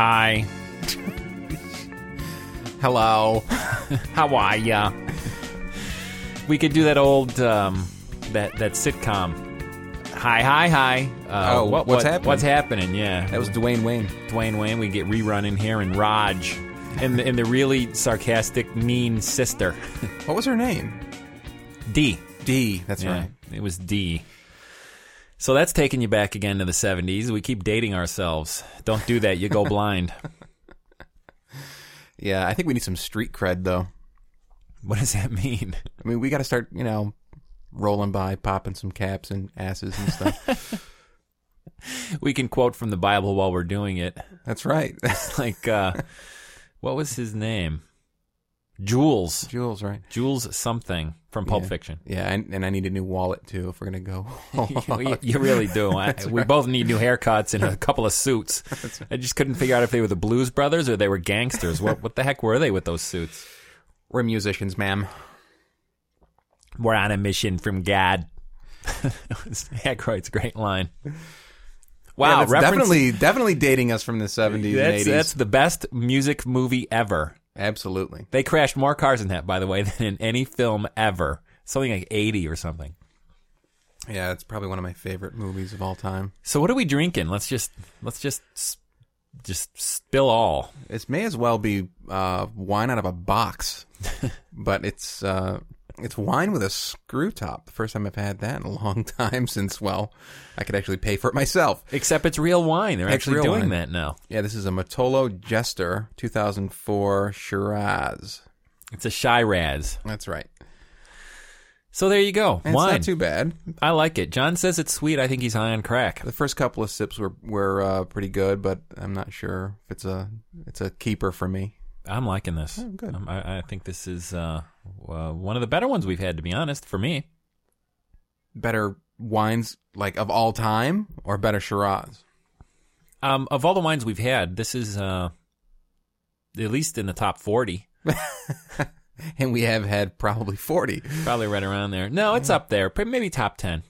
Hi. Hello. How are ya? We could do that old um, that that sitcom. Hi, hi, hi. Uh, Oh, what's happening? What's happening? Yeah, That was Dwayne Wayne. Dwayne Wayne. We get rerun in here, and Raj, and the, and the really sarcastic, mean sister, What was her name? D. D. That's Yeah, right. It was D. So that's taking you back again to the 70s. We keep dating ourselves. Don't do that. You go blind. Yeah, I think we need some street cred though. what does that mean? I mean, we got to start, you know, rolling by, popping some caps and asses and stuff. We can quote from the Bible while we're doing it. That's right. like uh what was his name jules. Jules, right? jules something from pulp Yeah. fiction. Yeah, and, and I need a new wallet too if we're gonna go. you, you really do I, we both need new haircuts and a couple of suits. I just couldn't figure out if they were the blues brothers or they were gangsters. What, what the heck were they with those suits? We're musicians, ma'am. we're on a mission from god. Aykroyd's great line. Wow yeah, reference- definitely definitely dating us from the seventies and eighties. that's the best music movie ever Absolutely. They crashed more cars in that, by the way, than in any film ever. Something like 80 or something. Yeah, it's probably one of my favorite movies of all time. So what are we drinking? Let's just let's just just spill all. It may as well be uh, wine out of a box, but it's uh, it's wine with a screw top. The first time I've had that in a long time since well, I could actually pay for it myself. Except it's real wine. They're It's actually doing wine. that now. Yeah, this is a Mitolo Jester 2004 Shiraz. It's a Shiraz. That's right. So there you go. And wine. It's not too bad. I like it. John says it's sweet. I think he's high on crack. The first couple of sips were were uh, pretty good, but I'm not sure if it's a it's a keeper for me. I'm liking this. Oh, good. Um, I, I think this is uh, uh, one of the better ones we've had, to be honest, for me. Better wines like of all time or better Shiraz? Um, of all the wines we've had, this is uh, at least in the top 40. And we have had probably 40. Probably right around there. No, it's up there. Maybe top 10.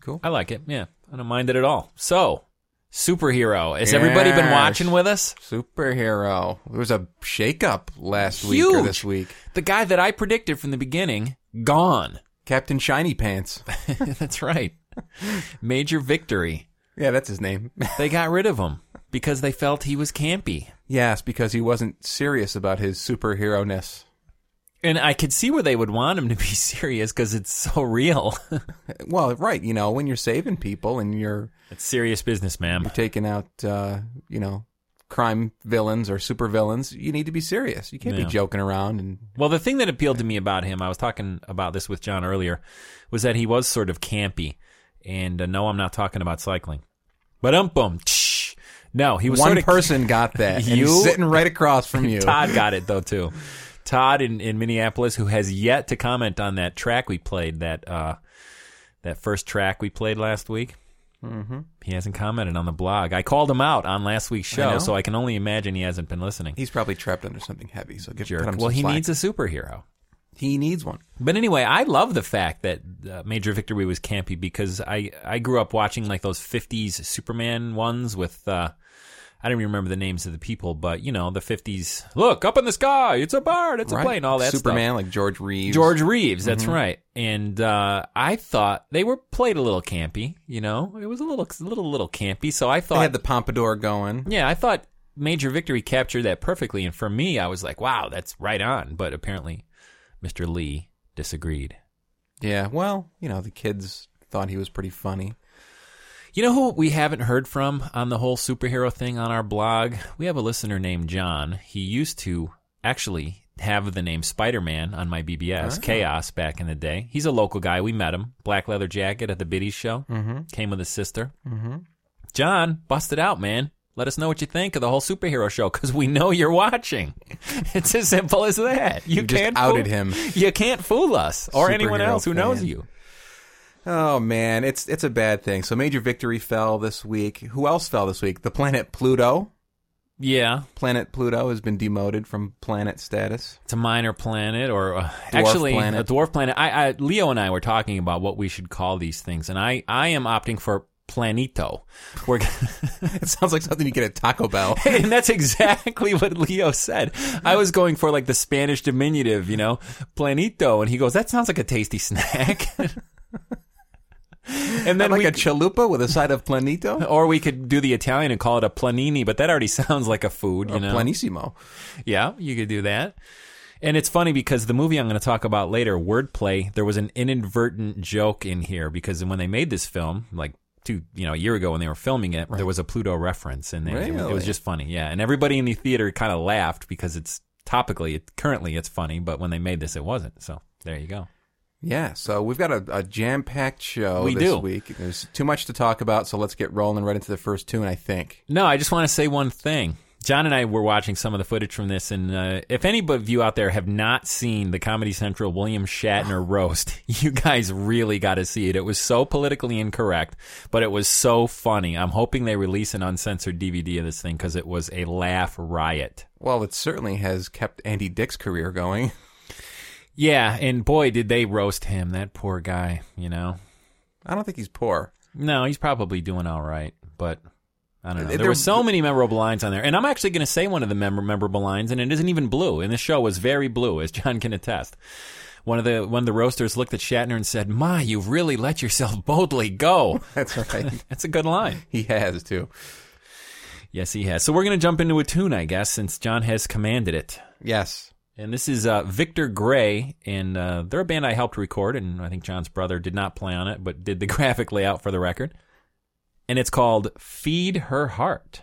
Cool. I like it. Yeah. I don't mind it at all. So, superhero. Has everybody been Yes. watching with us? Superhero. There was a shakeup last week or Huge. this week. The guy that I predicted from the beginning, gone. Captain Shiny Pants. That's right. Major victory. Yeah, that's his name. They got rid of him because they felt he was campy. yes, because he wasn't serious about his superhero ness. And I could see where they would want him to be serious because it's so real. Well, right, you know, when you're saving people and you're it's serious business, ma'am. you're taking out, uh, you know, crime villains or super villains, you need to be serious. You can't Yeah. be joking around and Well, the thing that appealed to me about him, I was talking about this with John earlier, was that he was sort of campy. And uh, no, I'm not talking about cycling. But um, boom, no, he was one sort of person got that. You- sitting right across from you. Todd got it though too. Todd in, in Minneapolis, who has yet to comment on that track we played, that uh, that first track we played last week. Mm-hmm. He hasn't commented on the blog. I called him out on last week's I show, so I can only imagine he hasn't been listening. He's probably trapped under something heavy, so give Jerk. Him Well, he slack. needs a superhero. he needs one. But anyway, I love the fact that uh, Major Victory was campy because I I grew up watching like those '50s Superman ones with uh, I don't even remember the names of the people, but you know the '50s. Look up in the sky, it's a bird, it's right? a plane, all that Superman, stuff. like George Reeves. George Reeves, that's Mm-hmm. right. And uh, I thought they were played a little campy. You know, it was a little little little campy. So I thought. They had the pompadour going. yeah, I thought Major Victory captured that perfectly. And for me, I was like, wow, that's right on. But apparently, Mr. Lee disagreed. Yeah, well, you know, the kids thought he was pretty funny. You know who we haven't heard from on the whole superhero thing on our blog? We have a listener named John. He used to actually have the name Spider Man on my BBS, Chaos, back in the day. He's a local guy. We met him. Black leather jacket at the Biddies show. Mm-hmm. Came with his sister. Mm-hmm. John, bust it out, man. Let us know what you think of the whole superhero show because we know you're watching. It's as simple as that. You, You just can't outed fool- him. You can't fool us or anyone else who knows you. Oh man, it's it's a bad thing. So Major Victory fell this week. Who else fell this week? The planet Pluto. Yeah, Planet Pluto has been demoted from planet status. it's a minor planet or uh, actually planet. a dwarf planet. I, I Leo and I were talking about what we should call these things, and I I am opting for planito. We're It sounds like something you get at Taco Bell. and that's exactly what Leo said. I was going for like the Spanish diminutive, you know, planito, and he goes, "That sounds like a tasty snack." and then like we, a chalupa with a side of planito or we could do the Italian and call it a planini, but that already sounds like a food, you or know. planissimo. Yeah, you could do that. And it's funny because the movie I'm going to talk about later, Wordplay, there was an inadvertent joke in here because when they made this film, like two, you know, a year ago when they were filming it, there was a Pluto reference, and they, it, Really? was just funny. Yeah, and everybody in the theater kind of laughed because it's topically, it, currently, it's funny, but when they made this, it wasn't. So there you go. Yeah, so we've got a, a jam-packed show We this do. week. There's too much to talk about, so let's get rolling right into the first tune. I think. No, I just want to say one thing. John and I were watching some of the footage from this, and uh, if any of you out there have not seen the Comedy Central William Shatner roast, you guys really got to see it. It was so politically incorrect, but it was so funny. I'm hoping they release an uncensored DVD of this thing because it was a laugh riot. Well, it certainly has kept Andy Dick's career going. Yeah, and boy, did they roast him. That poor guy, you know. I don't think he's poor. No, he's probably doing all right, but I don't know. There There- were so many memorable lines on there, and I'm actually going to say one of the mem- memorable lines, and it isn't even blue. And this show was very blue, as John can attest. One of the one of the roasters looked at Shatner and said, "My, you've really let yourself boldly go." That's right. That's a good line. he has too. Yes, he has. So we're going to jump into a tune, I guess, since John has commanded it. Yes. And this is uh, Victor Grey, and uh, they're a band I helped record, and I think John's brother did not play on it, but did the graphic layout for the record. And it's called Feed Her Heart.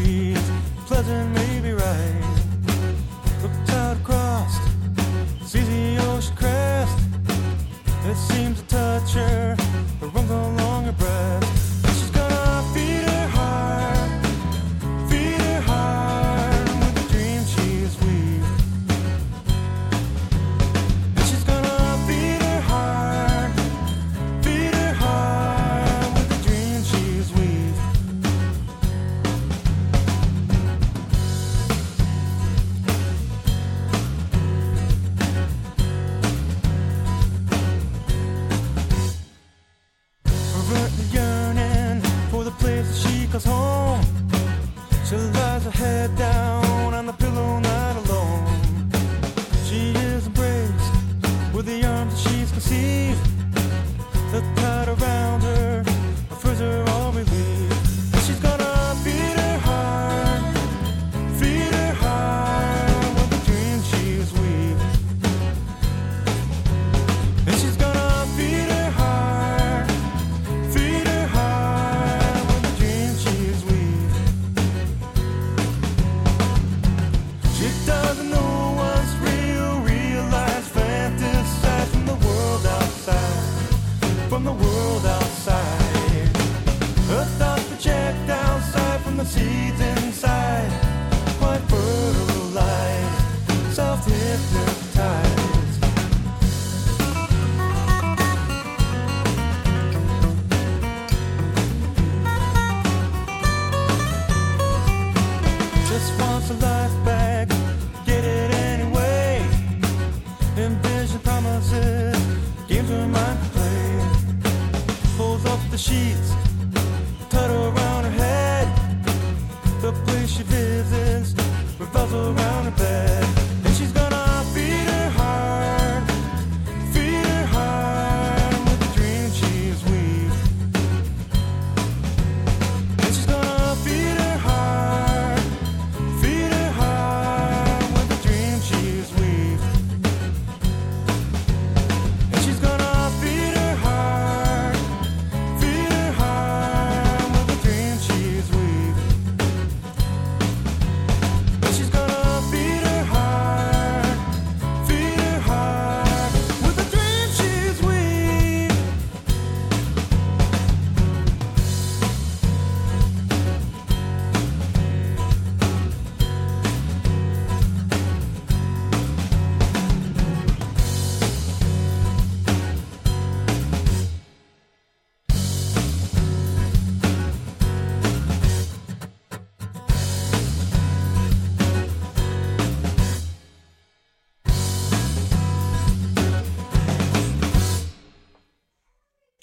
Memories, pleasant, fertilized,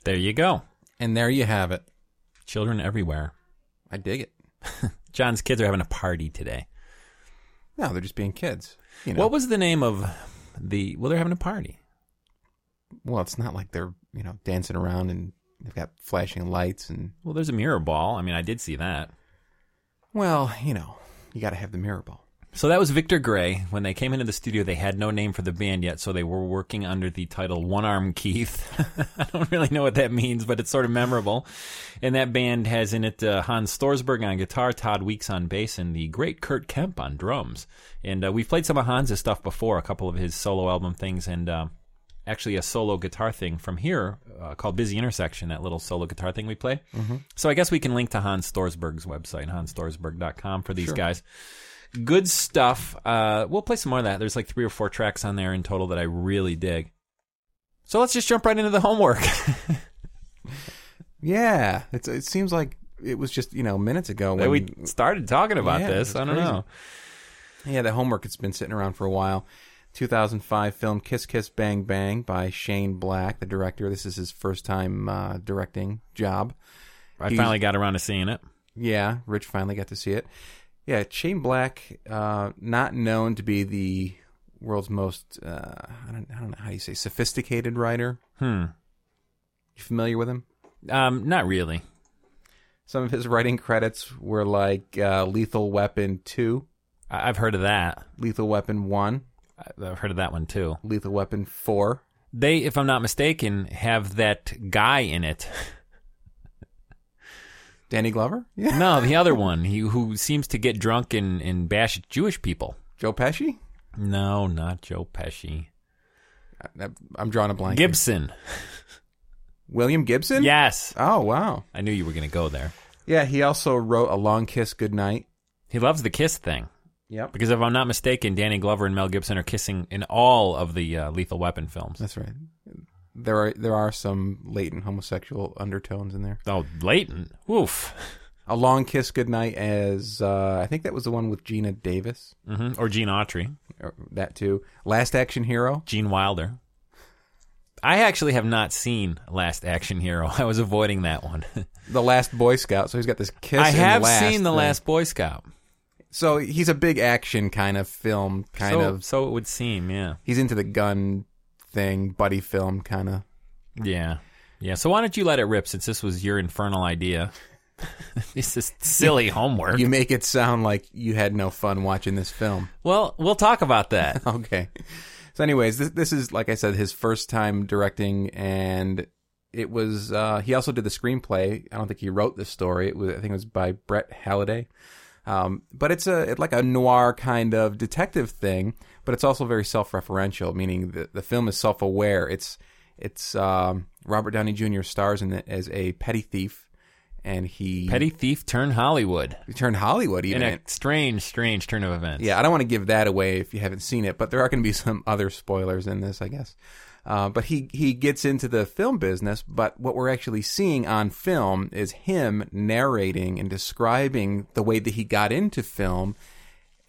There you go. And there you have it. Children everywhere. I dig it. John's kids are having a party today. No, they're just being kids. You know. What was the name of the? Well, they're having a party. well, it's not like they're you know dancing around and they've got flashing lights and Well, there's a mirror ball. I mean, I did see that. well, you know, you got to have the mirror ball. So that was Victor Grey. When they came into the studio, they had no name for the band yet, so they were working under the title One Arm Keith. I don't really know what that means, but it's sort of memorable. And that band has in it uh, Hans Storsberg on guitar, Todd Weeks on bass, and the great Kurt Kemp on drums. And uh, we've played some of Hans's stuff before, a couple of his solo album things, and uh, actually a solo guitar thing from here uh, called Busy Intersection, that little solo guitar thing we play. So I guess we can link to Hans Storsberg's website, hansstorsberg.com, for these guys. Good stuff. Uh, we'll play some more of that. There's like three or four tracks on there in total that I really dig. So let's just jump right into the homework. Yeah, it's it seems like it was just you know minutes ago when we started talking about Yeah, this. I don't crazy. know. Yeah, the homework it's been sitting around for a while. 2005 film Kiss Kiss Bang Bang by Shane Black, the director. This is his first time uh, directing job. I He's- finally got around to seeing it. Yeah, Rich finally got to see it. Yeah, Shane Black, uh, not known to be the world's most uh, I don't I don't know how you say sophisticated writer. Hmm. You familiar with him? Um, not really. Some of his writing credits were like uh, Lethal Weapon 2, I- I've heard of that. Lethal Weapon 1, I- I've heard of that one too. Lethal Weapon 4. They, if I'm not mistaken, have that guy in it. Danny Glover? Yeah. No, the other one, he, who seems to get drunk and, and bash Jewish people. Joe Pesci? No, not Joe Pesci. I- I'm drawing a blank. here. Gibson. William Gibson? Yes. Oh, wow. I knew you were going to go there. Yeah, he also wrote A Long Kiss Goodnight. He loves the kiss thing. Yep. Because if I'm not mistaken, Danny Glover and Mel Gibson are kissing in all of the uh, Lethal Weapon films. That's right. There are there are some latent homosexual undertones in there. Oh, latent. Oof. A Long Kiss Goodnight as uh, I think that was the one with Geena Davis. hmm Or Gene Autry. Or that too. Last Action Hero. Gene Wilder. I actually have not seen Last Action Hero. I was avoiding that one. The Last Boy Scout. So he's got this kiss. I have seen The thing. Last Boy Scout. So he's a big action kind of film, kind so, of. So it would seem, yeah. He's into the gun thing, buddy film kind of. Yeah. Yeah. So why don't you let it rip since this was your infernal idea? this is silly homework. You make it sound like you had no fun watching this film. well, we'll talk about that. Okay. So, anyways, this this is like I said, his first time directing, and it was. Uh, he also did the screenplay. I don't think he wrote the story. It was. I think it was by Brett Halliday. Um, but it's a like a noir kind of detective thing, but it's also very self-referential, meaning the the film is self-aware. It's it's um, Robert Downey Jr. stars in it as a petty thief, and he Petty thief turned Hollywood turned Hollywood even. in a strange, strange turn of events. Yeah, I don't want to give that away if you haven't seen it, but there are going to be some other spoilers in this, I guess. Uh, but he he gets into the film business, but what we're actually seeing on film is him narrating and describing the way that he got into film,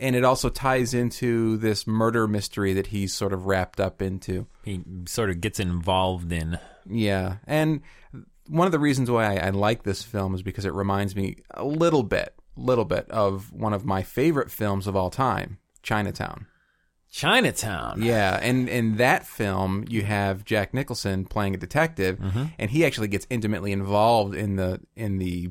and it also ties into this murder mystery that he's sort of wrapped up into. He sort of gets involved in. Yeah, and one of the reasons why I, I like this film is because it reminds me a little bit, little bit of one of my favorite films of all time, Chinatown. Chinatown. Yeah, and in that film, you have Jack Nicholson playing a detective, and he actually gets intimately involved in the in the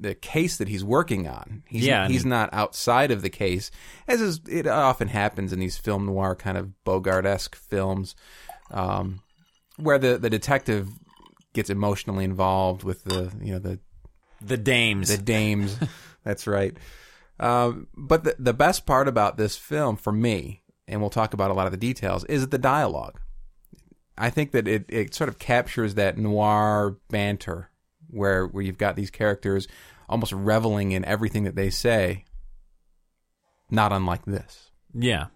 the case that he's working on. He's, Yeah, he's not outside of the case, as is, it often happens in these film noir kind of Bogart esque films, um, where the the detective gets emotionally involved with the you know the The dames. the dames. That's right. Um, but the, the best part about this film, for me, and we'll talk about a lot of the details, is it the dialogue. I think that it, it sort of captures that noir banter where where you've got these characters almost reveling in everything that they say. Not unlike this. yeah.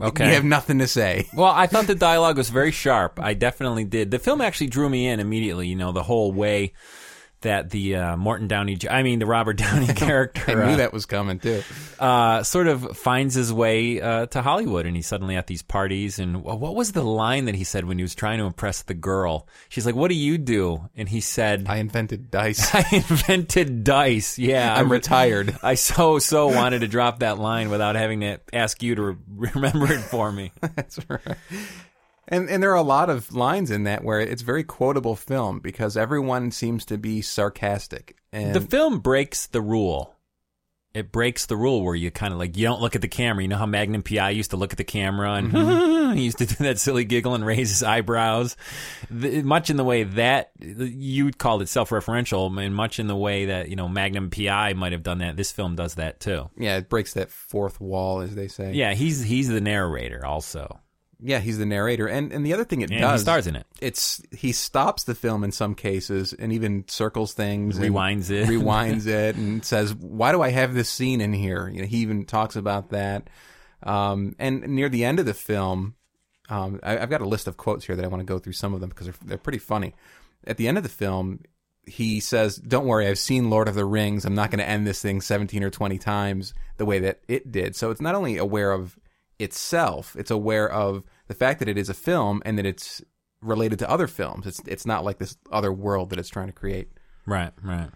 Okay. You have nothing to say. Well, I thought the dialogue was very sharp. I definitely did. The film actually drew me in immediately. You know, the whole way that the uh, Morton Downey, I mean the Robert Downey character, I knew uh, that was coming too. uh, sort of finds his way uh, to Hollywood, and he's suddenly at these parties. And wh- what was the line that he said when he was trying to impress the girl? She's like, "What do you do?" And he said, I invented dice. I invented dice. Yeah, I'm I re- retired. I so so wanted to drop that line without having to ask you to re- remember it for me. That's right. And and there are a lot of lines in that where it's very quotable film because everyone seems to be sarcastic. And the film breaks the rule. It breaks the rule where you kind of like you don't look at the camera. You know how Magnum PI used to look at the camera and mm-hmm. he used to do that silly giggle and raise his eyebrows. The, much in the way that you'd call it self-referential, and much in the way that you know Magnum PI might have done that. This film does that too. yeah, it breaks that fourth wall, as they say. Yeah, he's he's the narrator also, yeah, he's the narrator, and and the other thing it and does he stars in it. it's he stops the film in some cases and even circles things, and Rewinds it. rewinds it, and says, "Why do I have this scene in here?" You know, he even talks about that. Um, and near the end of the film, um, I, I've got a list of quotes here that I want to go through some of them because they're, they're pretty funny. At the end of the film, he says, "Don't worry, I've seen Lord of the Rings. I'm not going to end this thing 17 or 20 times the way that it did." So it's not only aware of itself; it's aware of the fact that it is a film and that it's related to other films. It's it's not like this other world that it's trying to create. Right, right.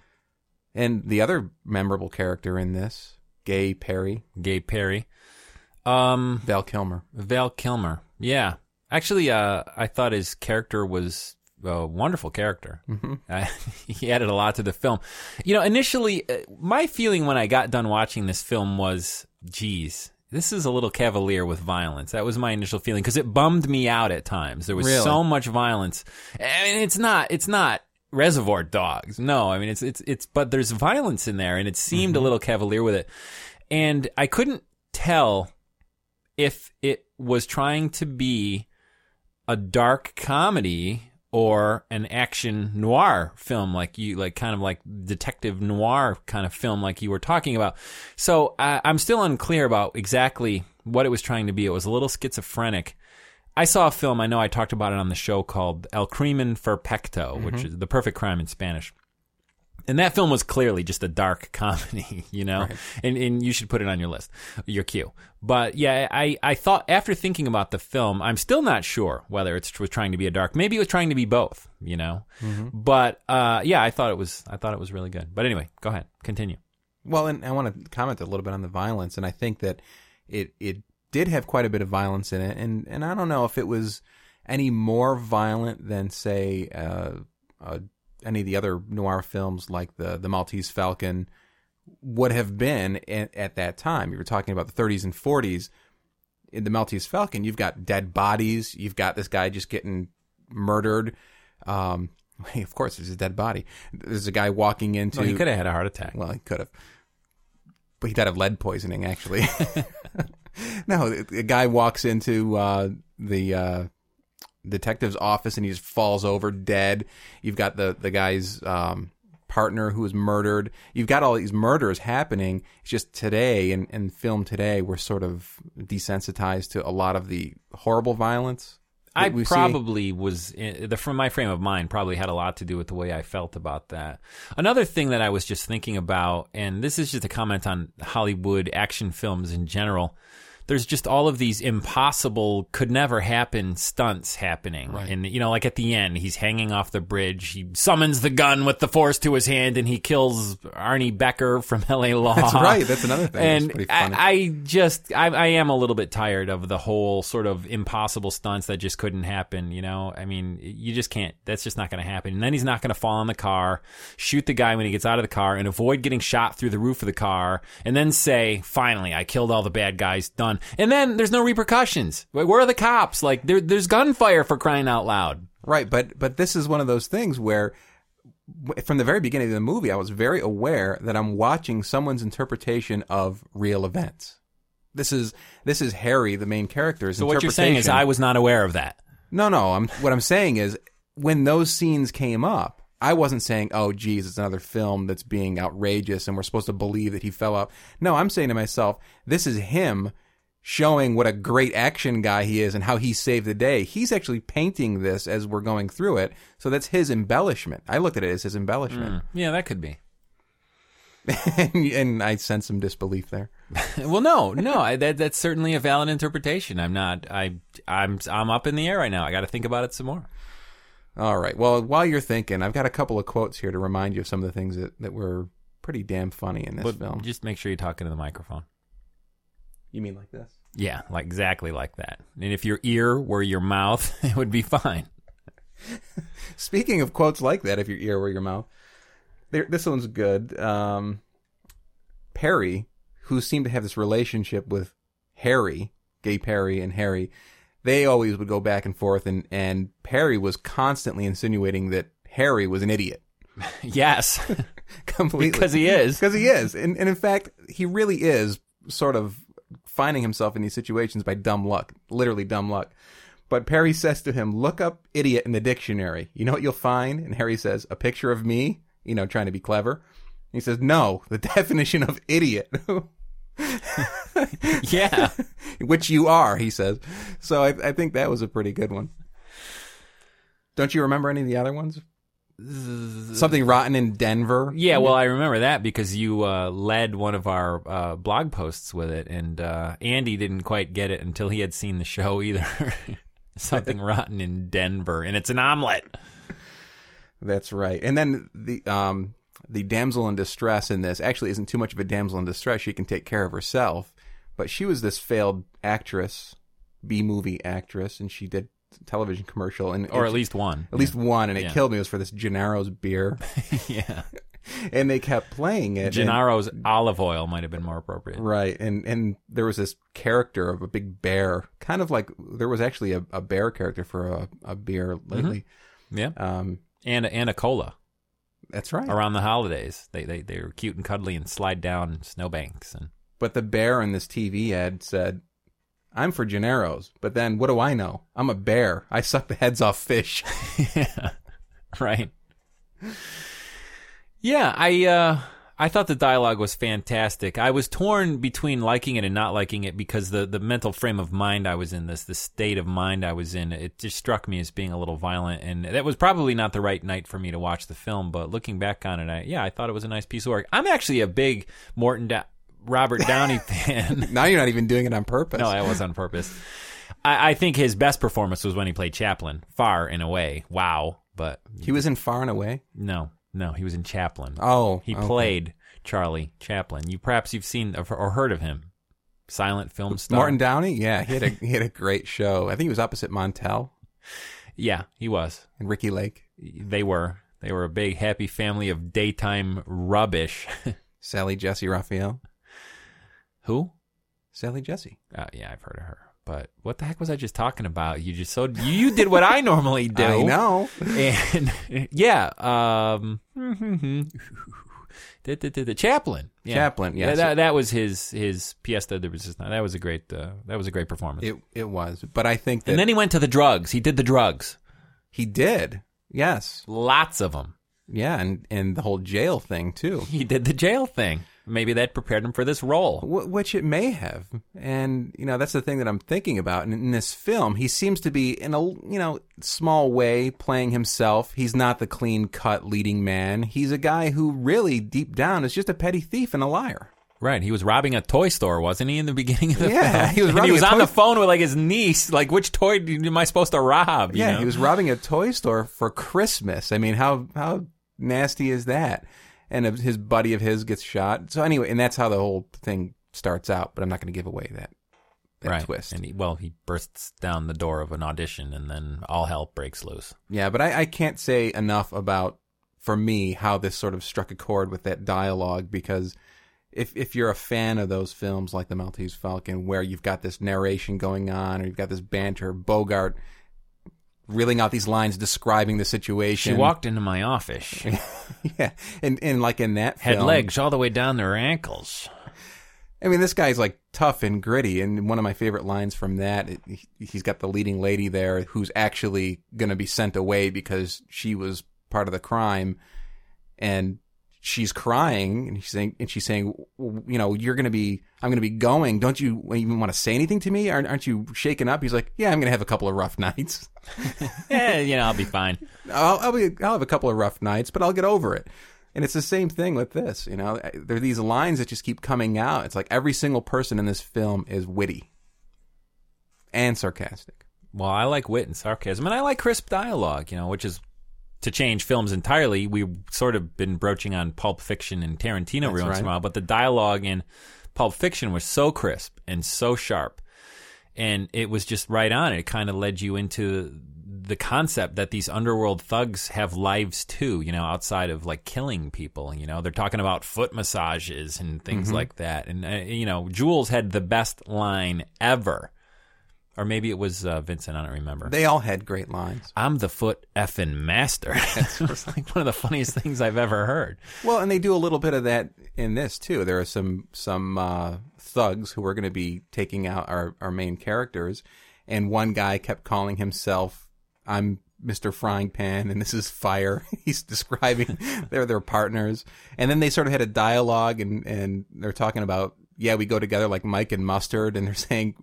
And the other memorable character in this, Gay Perry, Gay Perry. Um, Val Kilmer. Val Kilmer. Yeah. Actually, uh, I thought his character was a wonderful character. Mm-hmm. Uh, he added a lot to the film. You know, initially, uh, my feeling when I got done watching this film was, geez, this is a little cavalier with violence. That was my initial feeling because it bummed me out at times. There was Really? so much violence. I mean, it's not, it's not Reservoir Dogs. No, I mean, it's, it's, it's, but there's violence in there and it seemed a mm-hmm. little cavalier with it. And I couldn't tell if it was trying to be a dark comedy or an action noir film like you like kind of like detective noir kind of film like you were talking about. So I i'm still unclear about exactly what it was trying to be. It was a little schizophrenic. I saw a film i know i talked about it on the show called el crimen perfecto which mm-hmm. is the perfect crime in spanish and that film was clearly just a dark comedy, you know, and and you should put it on your list, your queue. But yeah, I I thought after thinking about the film, I'm still not sure whether it was trying to be a dark. Maybe it was trying to be both, you know. But uh, yeah, I thought it was I thought it was really good. But anyway, go ahead, continue. Well, and I want to comment a little bit on the violence, and I think that it it did have quite a bit of violence in it, and and I don't know if it was any more violent than say uh, uh, any of the other noir films like the the Maltese Falcon would have been at, at that time. You were talking about the 30s and 40s. In the Maltese Falcon, you've got dead bodies. You've got this guy just getting murdered. Um, of course, there's a dead body. There's a guy walking into. So he could have had a heart attack. Well, he could have. But he died of lead poisoning, actually. no, a guy walks into uh, the uh, detective's office and he just falls over dead. You've got the, the guy's um, partner who was murdered. You've got all these murders happening. It's just today, in, in film today, we're sort of desensitized to a lot of the horrible violence. I we see. probably was eh, the from my frame of mind probably had a lot to do with the way I felt about that. Another thing that I was just thinking about, and this is just a comment on Hollywood action films in general. There's just all of these impossible, could never happen stunts happening, and you know, like at the end, he's hanging off the bridge. He summons the gun with the force to his hand, and he kills Arnie Becker from L.A. Law. That's right. That's another thing. And funny. I, I just, I, I am a little bit tired of the whole sort of impossible stunts that just couldn't happen. You know, I mean, you just can't. That's just not going to happen. And then he's not going to fall in the car, shoot the guy when he gets out of the car, and avoid getting shot through the roof of the car, and then say, "Finally, I killed all the bad guys." Done. And then there's no repercussions. Where are the cops? Like, there, there's gunfire for crying out loud. Right, but but this is one of those things where from the very beginning of the movie I was very aware that I'm watching someone's interpretation of real events. This is this is Harry, the main character. So what you're saying is, I was not aware of that. No, no, I'm what I'm saying is when those scenes came up, I wasn't saying, "Oh geez, it's another film that's being outrageous and we're supposed to believe that he fell out." No, I'm saying to myself, this is him showing what a great action guy he is and how he saved the day. He's actually painting this as we're going through it. So that's his embellishment. I looked at it as his embellishment. Mm. Yeah, that could be. and, and I sense some disbelief there. well, no, no, I, that that's certainly a valid interpretation. I'm not. I I'm I'm up in the air right now. I got to think about it some more. All right. Well, while you're thinking, I've got a couple of quotes here to remind you of some of the things that, that were pretty damn funny in this But film. just make sure you're talking to the microphone. You mean like this? Yeah, like exactly like that. And if your ear were your mouth, it would be fine. Speaking of quotes like that, if your ear were your mouth, there, this one's good. Um, Perry, who seemed to have this relationship with Harry, Gay Perry and Harry, they always would go back and forth, and, and Perry was constantly insinuating that Harry was an idiot. yes, Completely. because he is. Because he is. And, and in fact, he really is sort of finding himself in these situations by dumb luck, literally dumb luck. But Perry says to him, Look up idiot in the dictionary. You know what you'll find? And Harry says, A picture of me, you know, trying to be clever. he says, No, the definition of idiot. Yeah, Which you are, he says. So I, I think that was a pretty good one. Don't you remember any of the other ones? Something rotten in Denver. yeah. Well, I remember that because you uh, led one of our uh, blog posts with it, and uh, Andy didn't quite get it until he had seen the show either. Something rotten in Denver, and it's an omelet. That's right. And then the um the damsel in distress in this actually isn't too much of a damsel in distress. She can take care of herself. But she was this failed actress, B movie actress, and she did television commercial and or at least one. at least one, and it Yeah. killed me. It was for this Gennaro's beer, yeah. and they kept playing it. and- Gennaro's olive oil might have been more appropriate. right, and and there was this character of a big bear, kind of like there was actually a, a bear character for a, a beer lately. Yeah, Um, and and a cola that's right. around the holidays. They they they were cute and cuddly and slide down snowbanks and But the bear in this TV ad said, I'm for Gennaro's, but then what do I know? I'm a bear. I suck the heads off fish. yeah, right. Yeah, I uh, I thought the dialogue was fantastic. I was torn between liking it and not liking it because the the mental frame of mind I was in, this the state of mind I was in, it just struck me as being a little violent, and that was probably not the right night for me to watch the film. But looking back on it, I yeah, I thought it was a nice piece of work. I'm actually a big Morton da- Robert Downey fan. now you're not even doing it on purpose. No, that was on purpose. I, I think his best performance was when he played Chaplin. Far and away. Wow. But he was in Far and Away. no, no, he was in Chaplin. Oh, he okay. played Charlie Chaplin. You perhaps you've seen or, or heard of him. Silent film star. Martin Downey. Yeah, he had a he had a great show. I think he was opposite Montel Yeah, he was. and Ricki Lake, They were. They were a big happy family of daytime rubbish. Sally Jessy Raphael, Who? Sally Jessy. Uh, yeah, I've heard of her. But what the heck was I just talking about? You just so you, you did what I normally do. I know. and yeah, um, the, the, the, the Chaplin, yeah. Chaplin, yes. that, that was his his pièce de resistance. That was a great uh, that was a great performance. It it was, but I think that and then he went to the drugs. He did the drugs, he did. Yes, lots of them. yeah, and and the whole jail thing too. He did the jail thing. Maybe that prepared him for this role. Wh- which it may have and you know that's the thing that i'm thinking about and in this film he seems to be in a you know small way playing himself he's not the clean cut leading man he's a guy who really deep down is just a petty thief and a liar Right, he was robbing a toy store, wasn't he, in the beginning of the Yeah, film? he was robbing was on the phone with like his niece. Like, which toy am I supposed to rob? you yeah know? he was robbing a toy store for christmas i mean how how nasty is that and his buddy of his gets shot so anyway and that's how the whole thing starts out but i'm not going to give away that that right. twist And he, well, he bursts down the door of an audition, and then all hell breaks loose. Yeah, but I, I can't say enough about, for me, how this sort of struck a chord with that dialogue because if if you're a fan of those films like The Maltese Falcon, where you've got this narration going on or you've got this banter, Bogart reeling out these lines describing the situation. She walked into my office, yeah, and and like in that had film, legs all the way down to her ankles. I mean, this guy's like tough and gritty, and one of my favorite lines from that, it, he's got the leading lady there who's actually going to be sent away because she was part of the crime, and she's crying and she's saying, and she's saying, you know, you're going to be, I'm going to be going. Don't you even want to say anything to me? Aren't, aren't you shaken up? He's like, yeah, I'm going to have a couple of rough nights. yeah, you know, I'll be fine. I'll, I'll be, I'll have a couple of rough nights, but I'll get over it. And it's the same thing with this, you know, there are these lines that just keep coming out. It's like every single person in this film is witty and sarcastic. Well, I like wit and sarcasm, and I like crisp dialogue. You know, which is to change films entirely. We've sort of been broaching on Pulp Fiction and Tarantino every once in a while, but the dialogue in Pulp Fiction was so crisp and so sharp, and it was just right on. It kind of led you into the concept that these underworld thugs have lives too. You know, outside of like killing people. You know, they're talking about foot massages and things like that. And uh, you know, Jules had the best line ever. Or maybe it was uh, Vincent. I don't remember. They all had great lines. I'm the foot effing master. was like one of the funniest things I've ever heard. Well, and they do a little bit of that in this too. There are some some uh, thugs who are going to be taking out our our main characters, and one guy kept calling himself "I'm Mr. Frying Pan" and this is Fire. He's describing they're their partners, and then they sort of had a dialogue, and and they're talking about yeah, we go together like Mike and Mustard, and they're saying.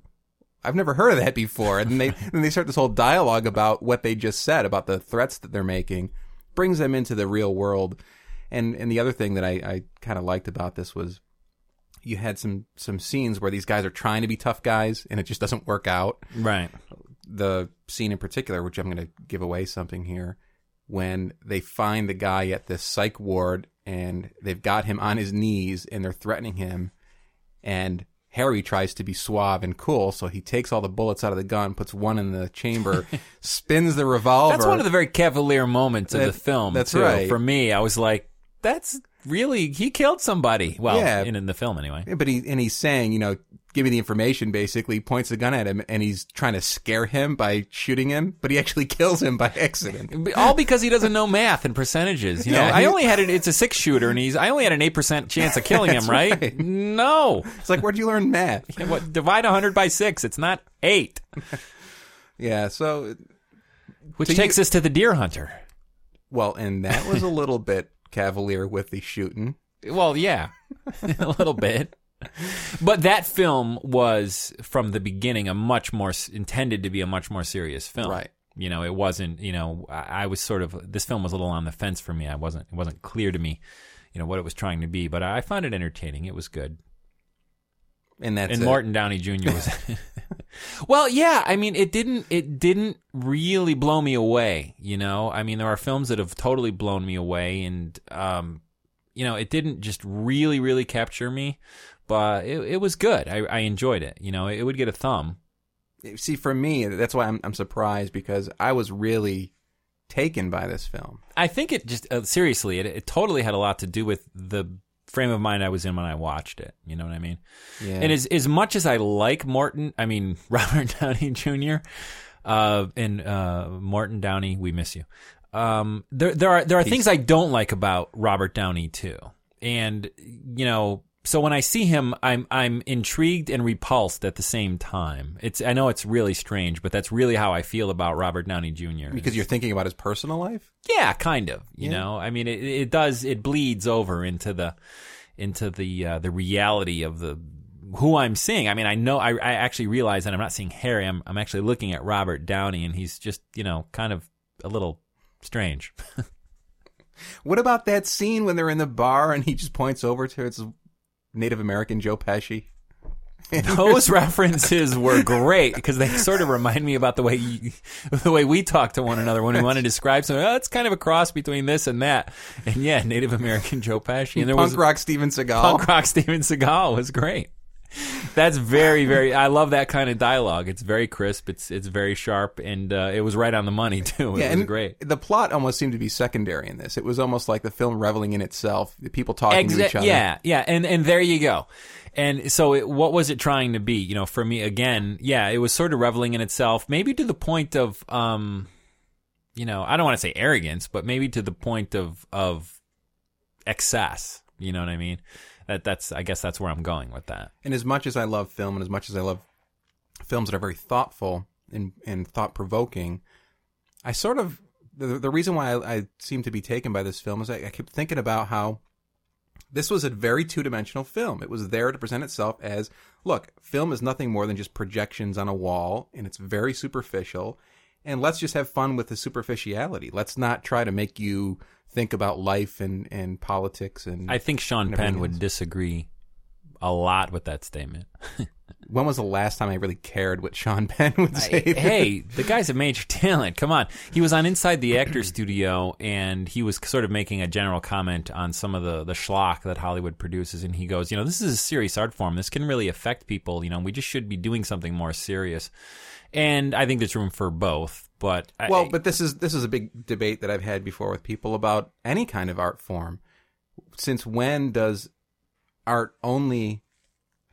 I've never heard of that before. And they then they start this whole dialogue about what they just said about the threats that they're making, brings them into the real world. And and the other thing that I, I kind of liked about this was you had some some scenes where these guys are trying to be tough guys and it just doesn't work out. Right. The scene in particular, which I'm going to give away something here, when they find the guy at this psych ward and they've got him on his knees and they're threatening him, and Harry tries to be suave and cool, so he takes all the bullets out of the gun, puts one in the chamber, spins the revolver. That's one of the very cavalier moments of That- the film. that's too. right. For me, I was like, that's really he killed somebody. Well, Yeah. in, in the film anyway. But he and he's saying, you know, give me the information. Basically, points the gun at him, and he's trying to scare him by shooting him, but he actually kills him by accident. All because he doesn't know math and percentages. You know, Yeah, I only had it. It's a six shooter, and he's. I only had an eight percent chance of killing him. Right? right. No. It's like, where'd you learn math? What, divide hundred by six. It's not eight. Yeah. So, Which So you- takes us to the deer hunter. well, and that was a little bit cavalier with the shooting. Well, yeah, a little bit. But that film was from the beginning a much more intended to be a much more serious film. Right. You know, it wasn't. You know, I, I was sort of this film was a little on the fence for me. I wasn't. It wasn't clear to me. You know what it was trying to be, but I found it entertaining. It was good. And that's and it. Martin Downey Jr. was. well, yeah. I mean, it didn't. It didn't really blow me away. You know, I mean, there are films that have totally blown me away, and um, you know, it didn't just really, really capture me. But it, it was good. I, I enjoyed it. You know, it would get a thumb. See, for me, that's why I'm, I'm surprised because I was really taken by this film. I think it just uh, seriously, it, it totally had a lot to do with the frame of mind I was in when I watched it. You know what I mean? Yeah. And as as much as I like Morton, I mean Robert Downey Jr. Uh, and uh, Morton Downey, we miss you. Um, there there are there are things I don't like about Robert Downey too, and you know. So when I see him, I'm I'm intrigued and repulsed at the same time. It's I know it's really strange, but that's really how I feel about Robert Downey Jr. because you're thinking about his personal life. Yeah, kind of. You Yeah. know, I mean, it, it does. It bleeds over into the into the uh, the reality of the who I'm seeing. I mean, I know I, I actually realize that I'm not seeing Harry. I'm I'm actually looking at Robert Downey, and he's just you know kind of a little strange. What about that scene when they're in the bar and he just points over to its Native American Joe Pesci? Those references were great because they sort of remind me about the way you, the way we talk to one another when we want to describe something. Oh, it's kind of a cross between this and that. And yeah, Native American Joe Pesci, and there Punk was rock Steven Seagal. punk rock Steven Seagal was great. That's very, very. I love that kind of dialogue. It's very crisp. It's it's very sharp, and uh, it was right on the money too. It yeah, was great. The plot almost seemed to be secondary in this. It was almost like the film reveling in itself. The people talking to each other. Yeah, yeah, and and there you go. And so, it, what was it trying to be? You know, for me again, yeah, it was sort of reveling in itself, maybe to the point of, um, you know, I don't want to say arrogance, but maybe to the point of of excess. You know what I mean? That that's I guess that's where I'm going with that. And as much as I love film, and as much as I love films that are very thoughtful and and thought provoking, I sort of the the reason why I, I seem to be taken by this film is I, I kept thinking about how This was a very two dimensional film. It was there to present itself as look, film is nothing more than just projections on a wall, and it's very superficial. And let's just have fun with the superficiality. Let's not try to make you think about life and, and politics. And I think Sean Penn would disagree a lot with that statement. when was the last time I really cared what Sean Penn would say? hey, the guy's a major talent. Come on. He was on Inside the Actor Studio and he was sort of making a general comment on some of the, the schlock that Hollywood produces. And he goes, you know, this is a serious art form. This can really affect people. You know, we just should be doing something more serious. And I think there's room for both. But I- Well, but this is this is a big debate that I've had before with people about any kind of art form. Since when does art only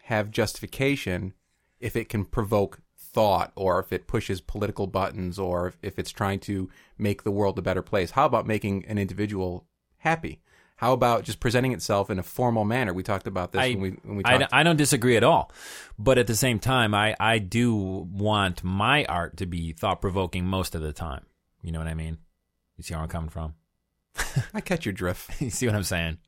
have justification if it can provoke thought or if it pushes political buttons or if, if it's trying to make the world a better place? How about making an individual happy? How about just presenting itself in a formal manner? We talked about this I, when we when we I, talked. I don't disagree at all. But at the same time, I, I do want my art to be thought provoking most of the time. You know what I mean? You see where I'm coming from? I catch your drift. you see what I'm saying?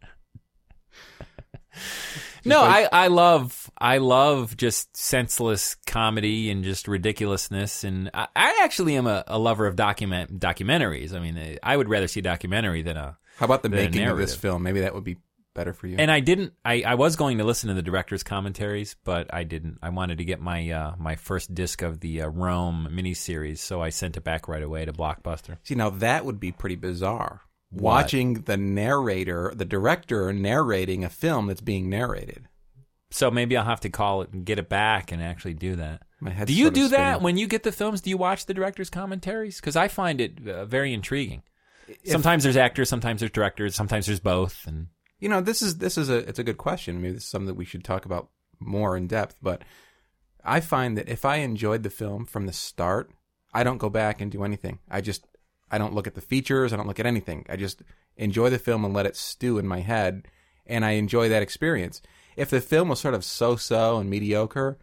no, I, I love I love just senseless comedy and just ridiculousness, and I, I actually am a, a lover of document documentaries. I mean, I would rather see a documentary than a How about the a making of this film? Maybe that would be better for you. And I didn't. I, I was going to listen to the director's commentaries, but I didn't. I wanted to get my uh, my first disc of the uh, Rome miniseries, so I sent it back right away to Blockbuster. See, now that would be pretty bizarre. What? Watching the narrator, the director narrating a film that's being narrated. So maybe I'll have to call it and get it back and actually do that. Do you do that spinning. when you get the films? Do you watch the director's commentaries? Because I find it uh, very intriguing. Sometimes there's actors, sometimes there's directors, sometimes there's both, and You know, this is this is a it's a good question. Maybe this is something that we should talk about more in depth. But I find that if I enjoyed the film from the start, I don't go back and do anything. I just I don't look at the features. I don't look at anything. I just enjoy the film and let it stew in my head, and I enjoy that experience. If the film was sort of so-so and mediocre,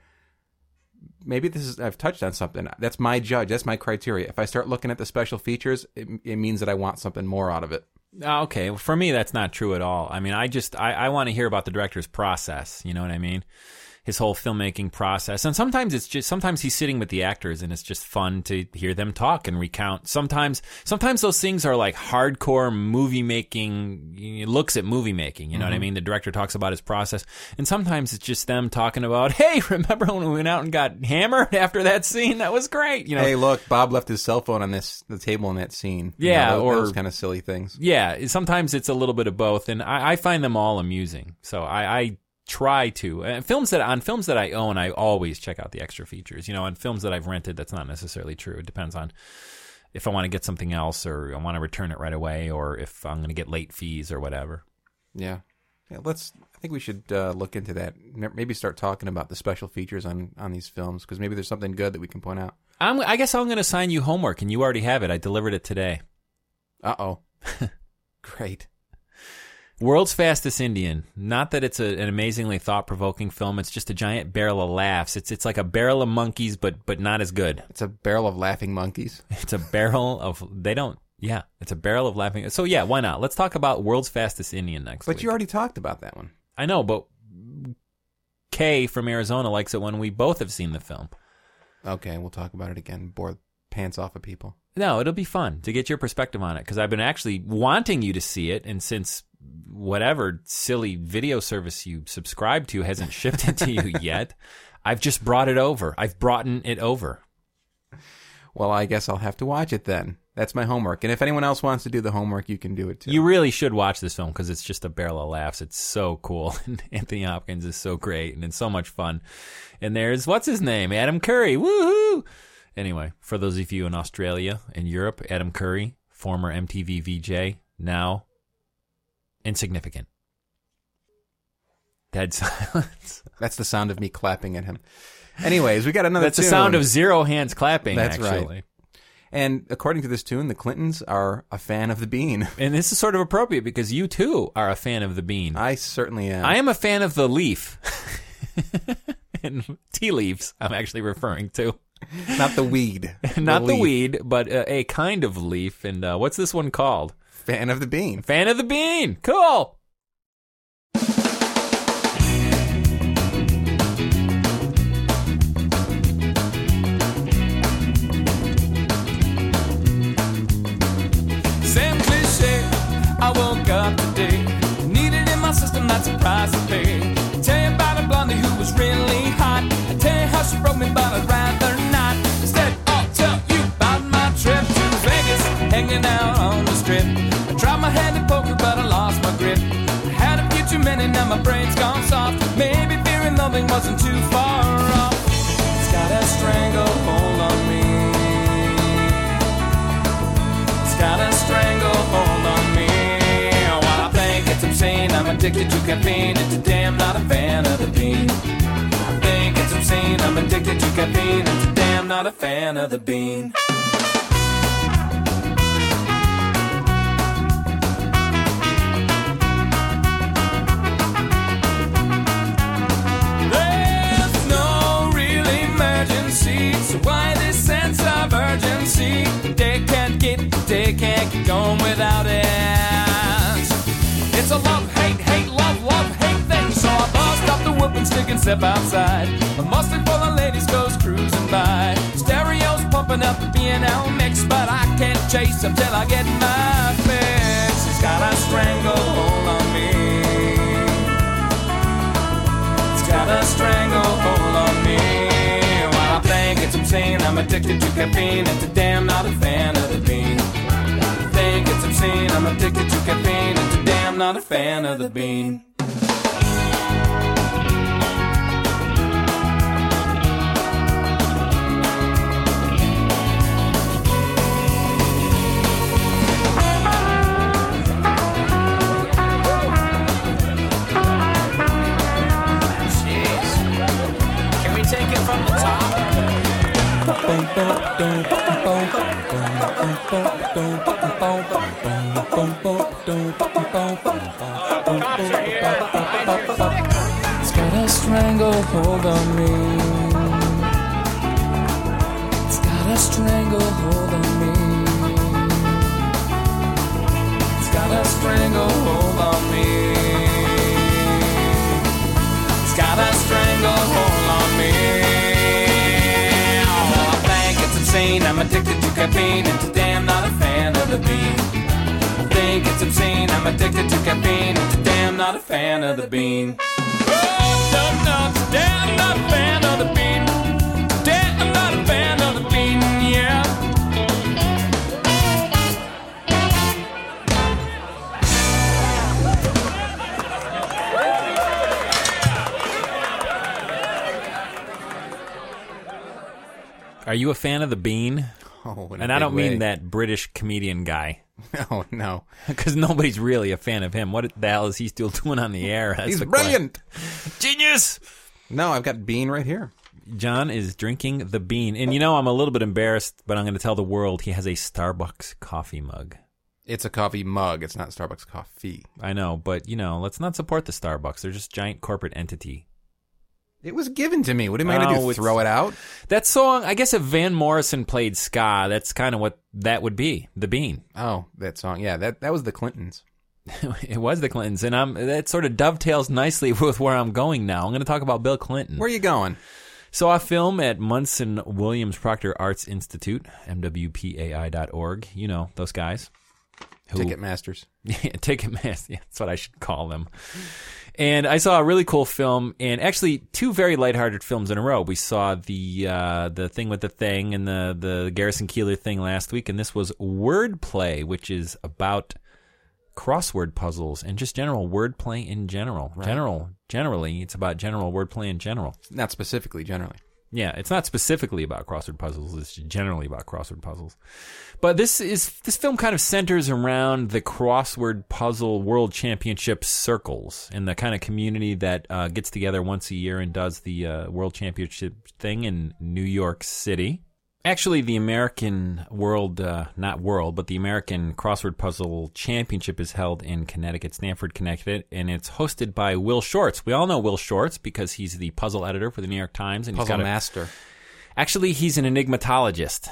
maybe this is I've touched on something. That's my judge. That's my criteria. If I start looking at the special features, it, it means that I want something more out of it. Uh, Okay, well, for me that's not true at all. I mean, I just I, I want to hear about the director's process. You know what I mean? His whole filmmaking process, and sometimes it's just sometimes he's sitting with the actors, and it's just fun to hear them talk and recount. Sometimes sometimes those things are like hardcore movie making looks at movie making. You know what I mm-hmm. mean? The director talks about his process, and sometimes it's just them talking about, hey, remember when we went out and got hammered after that scene? That was great. You know, Hey, look, Bob left his cell phone on this the table in that scene. You Yeah, know, those, or- those kind of silly things. yeah, sometimes it's a little bit of both, and I, I find them all amusing. So I, I try to and films that on films that I own, I always check out the extra features. You know, on films that I've rented, that's not necessarily true. It depends on if I want to get something else, or I want to return it right away, or if I'm going to get late fees or whatever. Yeah. Yeah, let's. I think we should uh, look into that. Maybe start talking about the special features on on these films because maybe there's something good that we can point out. I'm, I guess I'm going to assign you homework, and you already have it. I delivered it today. Uh oh. Great. World's Fastest Indian. Not that it's a, an amazingly thought-provoking film. It's just a giant barrel of laughs. It's it's like a barrel of monkeys, but but not as good. It's a barrel of laughing monkeys. It's a barrel of they don't. Yeah, it's a barrel of laughing. So yeah, why not? Let's talk about World's Fastest Indian next. But week. you already talked about that one. I know, but Kay from Arizona likes it when we both have seen the film. Okay, we'll talk about it again. Bore pants off of people. No, it'll be fun to get your perspective on it because I've been actually wanting you to see it, and since whatever silly video service you subscribe to hasn't shipped it to you yet, I've just brought it over. I've brought it over. Well, I guess I'll have to watch it then. That's my homework. And if anyone else wants to do the homework, you can do it too. You really should watch this film because it's just a barrel of laughs. It's so cool. And Anthony Hopkins is so great and it's so much fun. And there's, what's his name? Adam Curry. Woohoo! Anyway, for those of you in Australia and Europe, Adam Curry, former MTV VJ, now insignificant. Dead silence. That's the sound of me clapping at him. Anyways, we got another. That's the sound of zero hands clapping, That's right. And according to this tune, the Clintons are a fan of the bean. And this is sort of appropriate because you too are a fan of the bean. I certainly am. I am a fan of the leaf. and tea leaves, I'm actually referring to. not the weed. Not the, leaf. weed, but uh, a kind of leaf. And uh, what's this one called? Fan of the bean. Fan of the bean. Cool. Same cliche. I woke up today. Needed in my system that surprise to pay. Tell you about a blondie who was really hot. I tell you how she broke me, but I'd rather not. Instead, I'll tell you about my trip to Vegas, hanging out my hand at poker, but I lost my grip. I had a few too many, now my brain's gone soft. Maybe fearing loving wasn't too far off. It's got a stranglehold on me. It's got a stranglehold on me. While I think it's obscene, I'm addicted to caffeine. It's a damn not a fan of the bean. I think it's obscene, I'm addicted to caffeine. It's a damn not a fan of the bean. They can't get going without it. It's a love, hate, hate, love, love, hate thing. So I bust up the whooping stick and step outside. A mustard full of ladies goes cruising by. Stereo's pumping up the B&L mix, but I can't chase them till I get my fix. It's got a stranglehold on me. It's got a stranglehold on me. While I think it's obscene, I'm addicted to caffeine. It's a damn not a fan of the think it's obscene, I'm addicted to caffeine. It's a damn not a fan of the bean. Can we take it from the top? It's got a stranglehold on me. It's got a stranglehold on me. It's got a stranglehold on me. It's got a stranglehold on me. Oh, I think it's insane. I'm addicted to caffeine. It's a damn not a fan of the bean. I think it's obscene. I'm addicted to caffeine. It's a damn not a fan of the bean. Oh, no, no, it's a damn not a fan of the bean. Damn not a fan of the bean, yeah. Are you a fan of the Bean? Oh, And I don't way. mean that British comedian guy, No, oh, no. because nobody's really a fan of him. What the hell is he still doing on the air? That's He's the question. brilliant. genius. No, I've got Bean right here. John is drinking the Bean, and you know I'm a little bit embarrassed, but I'm going to tell the world he has a Starbucks coffee mug. It's a coffee mug. It's not Starbucks coffee. I know, but you know, let's not support the Starbucks. They're just giant corporate entity. It was given to me. What am I Oh, going to do? it's- Throw it out? That song, I guess if Van Morrison played ska, that's kind of what that would be. The Bean. Oh, that song. Yeah, that that was the Clintons. it was the Clintons, and I'm that sort of dovetails nicely with where I'm going now. I'm going to talk about Bill Clinton. Where are you going? Saw a film at Munson Williams Proctor Arts Institute, mwpai.org. You know those guys. Ticketmasters. Yeah, Ticketmaster. Yeah, that's what I should call them. And I saw a really cool film, and actually two very lighthearted films in a row. We saw the uh, the thing with the thing and the the Garrison Keillor thing last week, and this was Wordplay, which is about crossword puzzles and just general wordplay in general. General, generally, it's about general wordplay in general. Not specifically, generally. Yeah, it's not specifically about crossword puzzles. It's generally about crossword puzzles. But this is this film kind of centers around the crossword puzzle world championship circles and the kind of community that uh, gets together once a year and does the uh, world championship thing in New York City. Actually, the American World, uh, not World, but the American Crossword Puzzle Championship is held in Connecticut, Stamford, Connecticut, and it's hosted by Will Shortz. We all know Will Shortz because he's the puzzle editor for the New York Times, and he's Puzzle got a, master. Actually, he's an enigmatologist,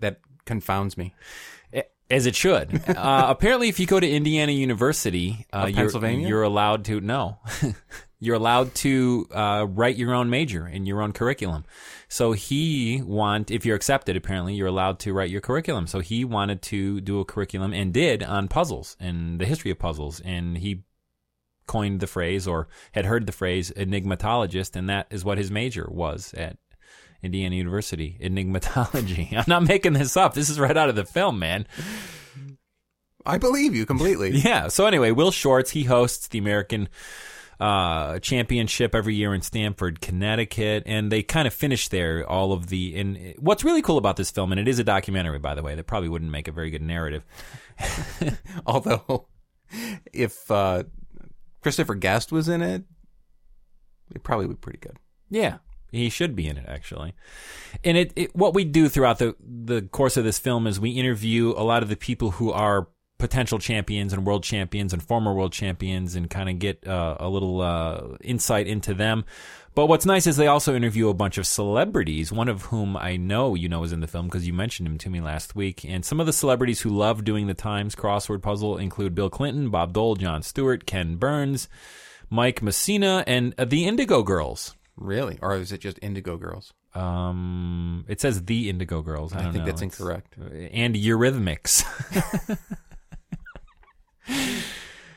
that confounds me. as it should. uh, apparently, if you go to Indiana University, uh, Of you're, Pennsylvania? you're allowed to no. You're allowed to uh, write your own major in your own curriculum. So he want if you're accepted, apparently you're allowed to write your curriculum. So he wanted to do a curriculum and did on puzzles and the history of puzzles, and he coined the phrase or had heard the phrase enigmatologist, and that is what his major was at Indiana University, enigmatology. I'm not making this up. This is right out of the film, man. I believe you completely. Yeah. So anyway, Will Shortz he hosts the American uh, Championship every year in Stamford, Connecticut, and they kind of finish there all of the. And what's really cool about this film, and it is a documentary, by the way, that probably wouldn't make a very good narrative. Although, if uh, Christopher Guest was in it, it probably would be pretty good. Yeah. He should be in it actually, and it, it what we do throughout the the course of this film is we interview a lot of the people who are potential champions and world champions and former world champions and kind of get uh, a little uh, insight into them. But what's nice is they also interview a bunch of celebrities, one of whom I know you know is in the film because you mentioned him to me last week. And some of the celebrities who love doing the Times crossword puzzle include Bill Clinton, Bob Dole, Jon Stewart, Ken Burns, Mike Mussina, and uh, the Indigo Girls. Really? Or is it just Indigo Girls? Um, it says the Indigo Girls. I, I think know. that's It's- incorrect. And Eurythmics.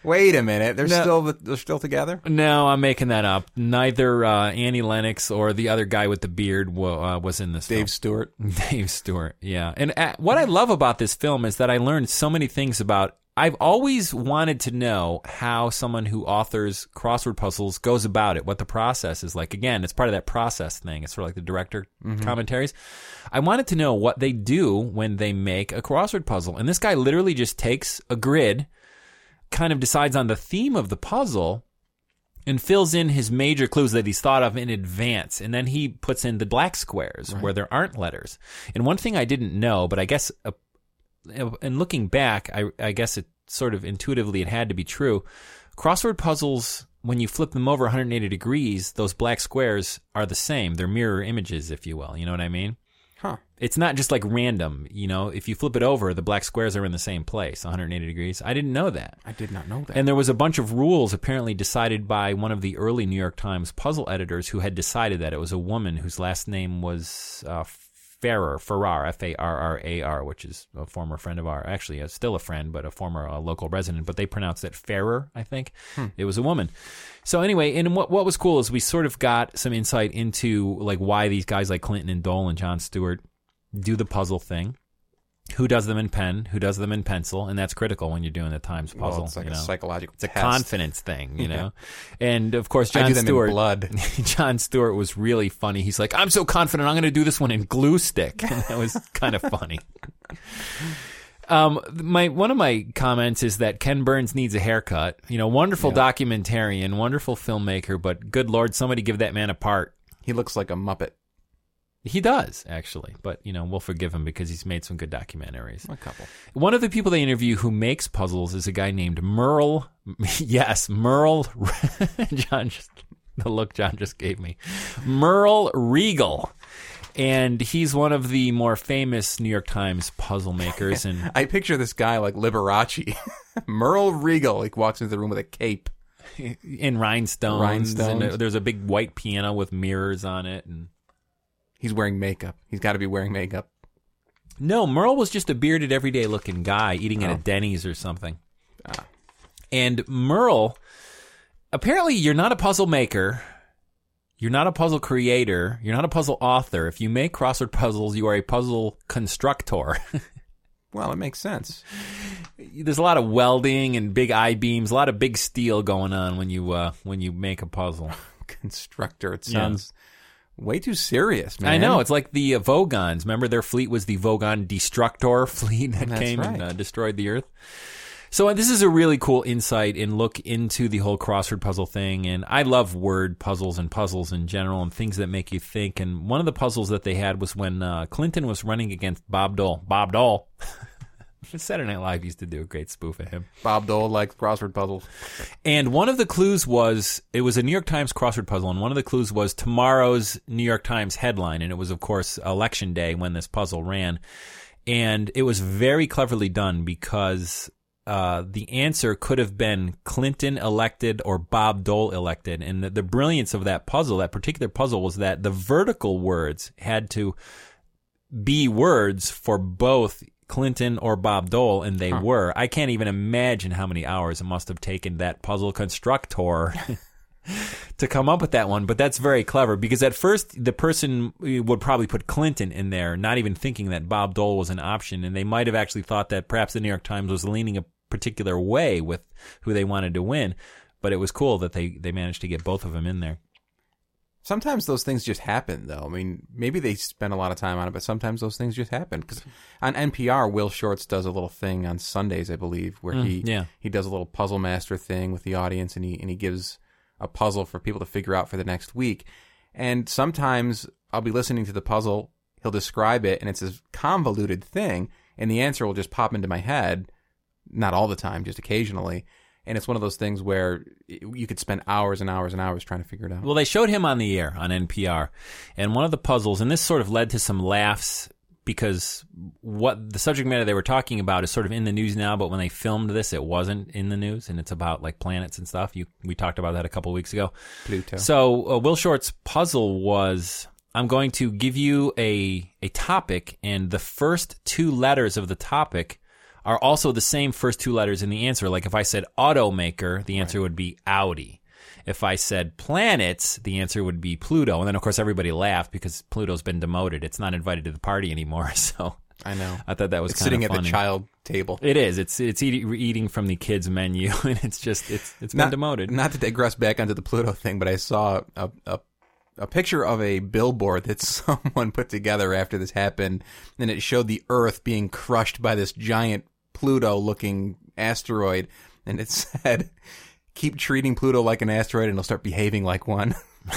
Wait a minute. They're No. still they're still together. no, I'm making that up. Neither uh, Annie Lennox or the other guy with the beard uh, was in this. Dave Stewart. Dave Stewart. Yeah, and uh, what I love about this film is that I learned so many things about. I've always wanted to know how someone who authors crossword puzzles goes about it, what the process is like. Again, it's part of that process thing. It's sort of like the director commentaries. I wanted to know what they do when they make a crossword puzzle. And this guy literally just takes a grid, kind of decides on the theme of the puzzle, and fills in his major clues that he's thought of in advance. And then he puts in the black squares where there aren't letters. And one thing I didn't know, but I guess, uh, and looking back, I, I guess it sort of intuitively it had to be true. Crossword puzzles, when you flip them over 180 degrees, those black squares are the same. They're mirror images, if you will. You know what I mean? It's not just like random. You know, if you flip it over, the black squares are in the same place, 180 degrees. I didn't know that. I did not know that. And there was a bunch of rules apparently decided by one of the early New York Times puzzle editors who had decided that it was a woman whose last name was uh, Farrar, Farrar, F A R R A R, which is a former friend of ours. Actually, uh, still a friend, but a former uh, local resident. But they pronounced it Farrar, I think. It was a woman. So anyway, and what what was cool is we sort of got some insight into like why these guys like Clinton and Dole and Jon Stewart do the puzzle thing. Who does them in pen? Who does them in pencil? And that's critical when you're doing the Times Well, puzzle. it's like you a know? psychological It's a test. confidence thing, you know. And of course, Jon Stewart. blood. Jon Stewart was really funny. He's like, "I'm so confident, I'm going to do this one in glue stick." And that was kind of funny. Um, my one of my comments is that Ken Burns needs a haircut. You know, wonderful documentarian, wonderful filmmaker, but good lord, somebody give that man a part. He looks like a muppet. He does actually, but you know, we'll forgive him because he's made some good documentaries. A couple. One of the people they interview who makes puzzles is a guy named Merl. Yes, Merl. John, just, the look John just gave me. Merl Reagle. And he's one of the more famous New York Times puzzle makers. And I picture this guy like Liberace, Merl Reagle. Like walks into the room with a cape. in rhinestones. Rhinestones. And there's a big white piano with mirrors on it. And He's wearing makeup. He's got to be wearing makeup. No, Merl was just a bearded, everyday looking guy eating at a Denny's or something. And Merl, apparently, you're not a puzzle maker. You're not a puzzle creator. You're not a puzzle author. If you make crossword puzzles, you are a puzzle constructor. Well, it makes sense. There's a lot of welding and big I beams, a lot of big steel going on when you uh, when you make a puzzle. Constructor. It sounds way too serious, man. I know it's like the uh, Vogons. Remember their fleet was the Vogon Destructor fleet that That's came and uh, destroyed the Earth. So uh, this is a really cool insight and look into the whole crossword puzzle thing. And I love word puzzles and puzzles in general and things that make you think. And one of the puzzles that they had was when uh, Clinton was running against Bob Dole. Bob Dole. Saturday Night Live used to do a great spoof of him. Bob Dole likes crossword puzzles. And one of the clues was it was a New York Times crossword puzzle, and one of the clues was tomorrow's New York Times headline, and it was of course election day when this puzzle ran, and it was very cleverly done because uh, the answer could have been Clinton elected or Bob Dole elected. And the, the brilliance of that puzzle, that particular puzzle, was that the vertical words had to be words for both Clinton or Bob Dole, and they were. I can't even imagine how many hours it must have taken that puzzle constructor to come up with that one. But that's very clever because at first the person eh, would probably put Clinton in there, not even thinking that Bob Dole was an option, and they might have actually thought that perhaps the New York Times was leaning a particular way with who they wanted to win. But it was cool that they they managed to get both of them in there. Sometimes those things just happen, though. I mean, maybe they spend a lot of time on it, but sometimes those things just happen. Because on NPR, Will Shortz does a little thing on Sundays, I believe, where mm, he yeah. he does a little puzzle master thing with the audience, and he and he gives a puzzle for people to figure out for the next week. And sometimes I'll be listening to the puzzle, he'll describe it, and it's a convoluted thing, and the answer will just pop into my head. Not all the time, just occasionally. And it's one of those things where you could spend hours and hours and hours trying to figure it out. Well, they showed him on the air on NPR, and one of the puzzles, and this sort of led to some laughs because what the subject matter they were talking about is sort of in the news now, but when they filmed this, it wasn't in the news, and it's about like planets and stuff. You we talked about that a couple weeks ago. Pluto. So uh, Will Shortz's puzzle was. I'm going to give you a a topic, and the first two letters of the topic are also the same first two letters in the answer. Like if I said automaker, the answer would be Audi. If I said planets, the answer would be Pluto. And then, of course, everybody laughed because Pluto's been demoted. It's not invited to the party anymore. So I know. I thought that was sitting of at the child table. It is. It's it's eating, eating from the kids' menu, and it's just it's it's been demoted. Not to digress back onto the Pluto thing, but I saw a, a a picture of a billboard that someone put together after this happened, and it showed the Earth being crushed by this giant Pluto-looking asteroid, and it said, "Keep treating Pluto like an asteroid, and it'll start behaving like one,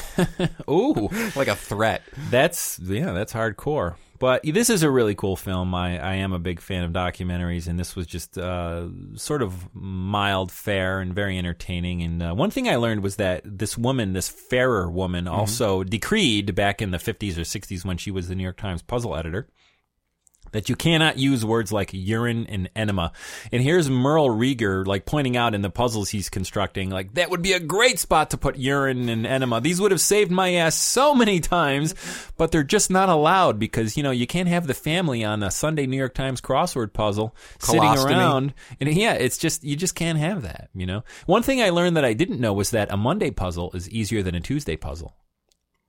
Ooh, like a threat." That's yeah, that's hardcore. But this is a really cool film. I, I am a big fan of documentaries, and this was just uh, sort of mild fare and very entertaining. And uh, one thing I learned was that this woman, this Farrar woman, also decreed back in the 50s or 60s when she was the New York Times puzzle editor that you cannot use words like urine and enema. And here's Merl Reagle like pointing out in the puzzles he's constructing, like that would be a great spot to put urine and enema. These would have saved my ass so many times, but they're just not allowed because you know you can't have the family on a Sunday New York Times crossword puzzle sitting around. And yeah, it's just you just can't have that. You know, one thing I learned that I didn't know was that a Monday puzzle is easier than a Tuesday puzzle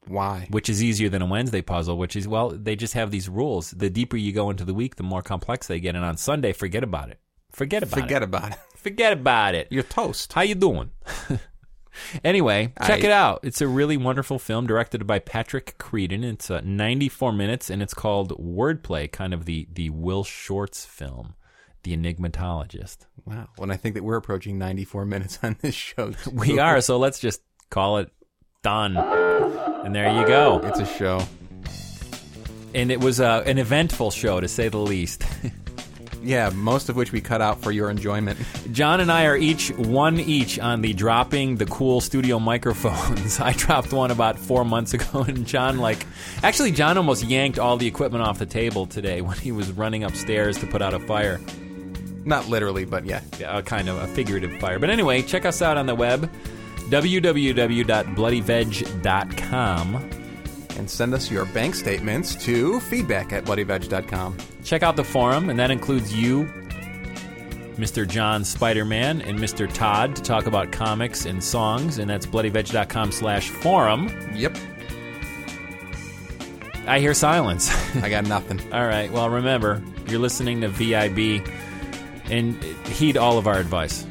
Why? which is easier than a Wednesday puzzle, which is, well, they just have these rules. The deeper you go into the week, the more complex they get. And on Sunday, forget about it. Forget about Forget it. about it. Forget about it. You're toast. How you doing? anyway, check I- it out. It's a really wonderful film directed by Patrick Creedon. It's uh, 94 minutes, and it's called Wordplay, kind of the, the Will Shortz film, The Enigmatologist. Wow. When I think that we're approaching 94 minutes on this show, We are, so let's just call it done. And there you go. It's a show. and it was uh, an eventful show to say the least. Yeah, most of which we cut out for your enjoyment. John and I are each one each on the dropping the cool studio microphones. I dropped one about four months ago, and John like actually John almost yanked all the equipment off the table today when he was running upstairs to put out a fire, Not literally, but yeah. a kind of a figurative fire. But anyway, check us out on the web www.bloodyveg.com. And send us your bank statements to feedback at bloodyveg.com. Check out the forum, and that includes you, Mr. John Spider-Man, and Mr. Todd to talk about comics and songs, and that's bloodyveg.com slash forum. Yep. I hear silence. I got nothing. all right, well, remember, you're listening to VIB, and heed all of our advice.